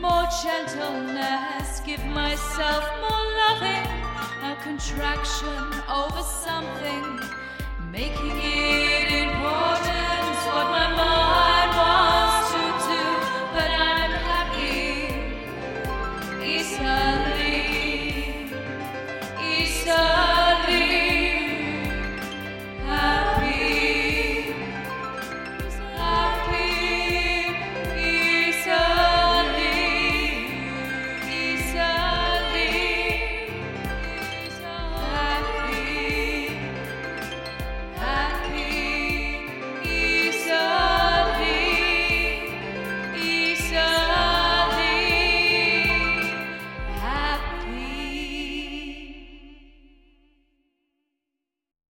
more gentleness, give myself more loving, a contraction. Oh,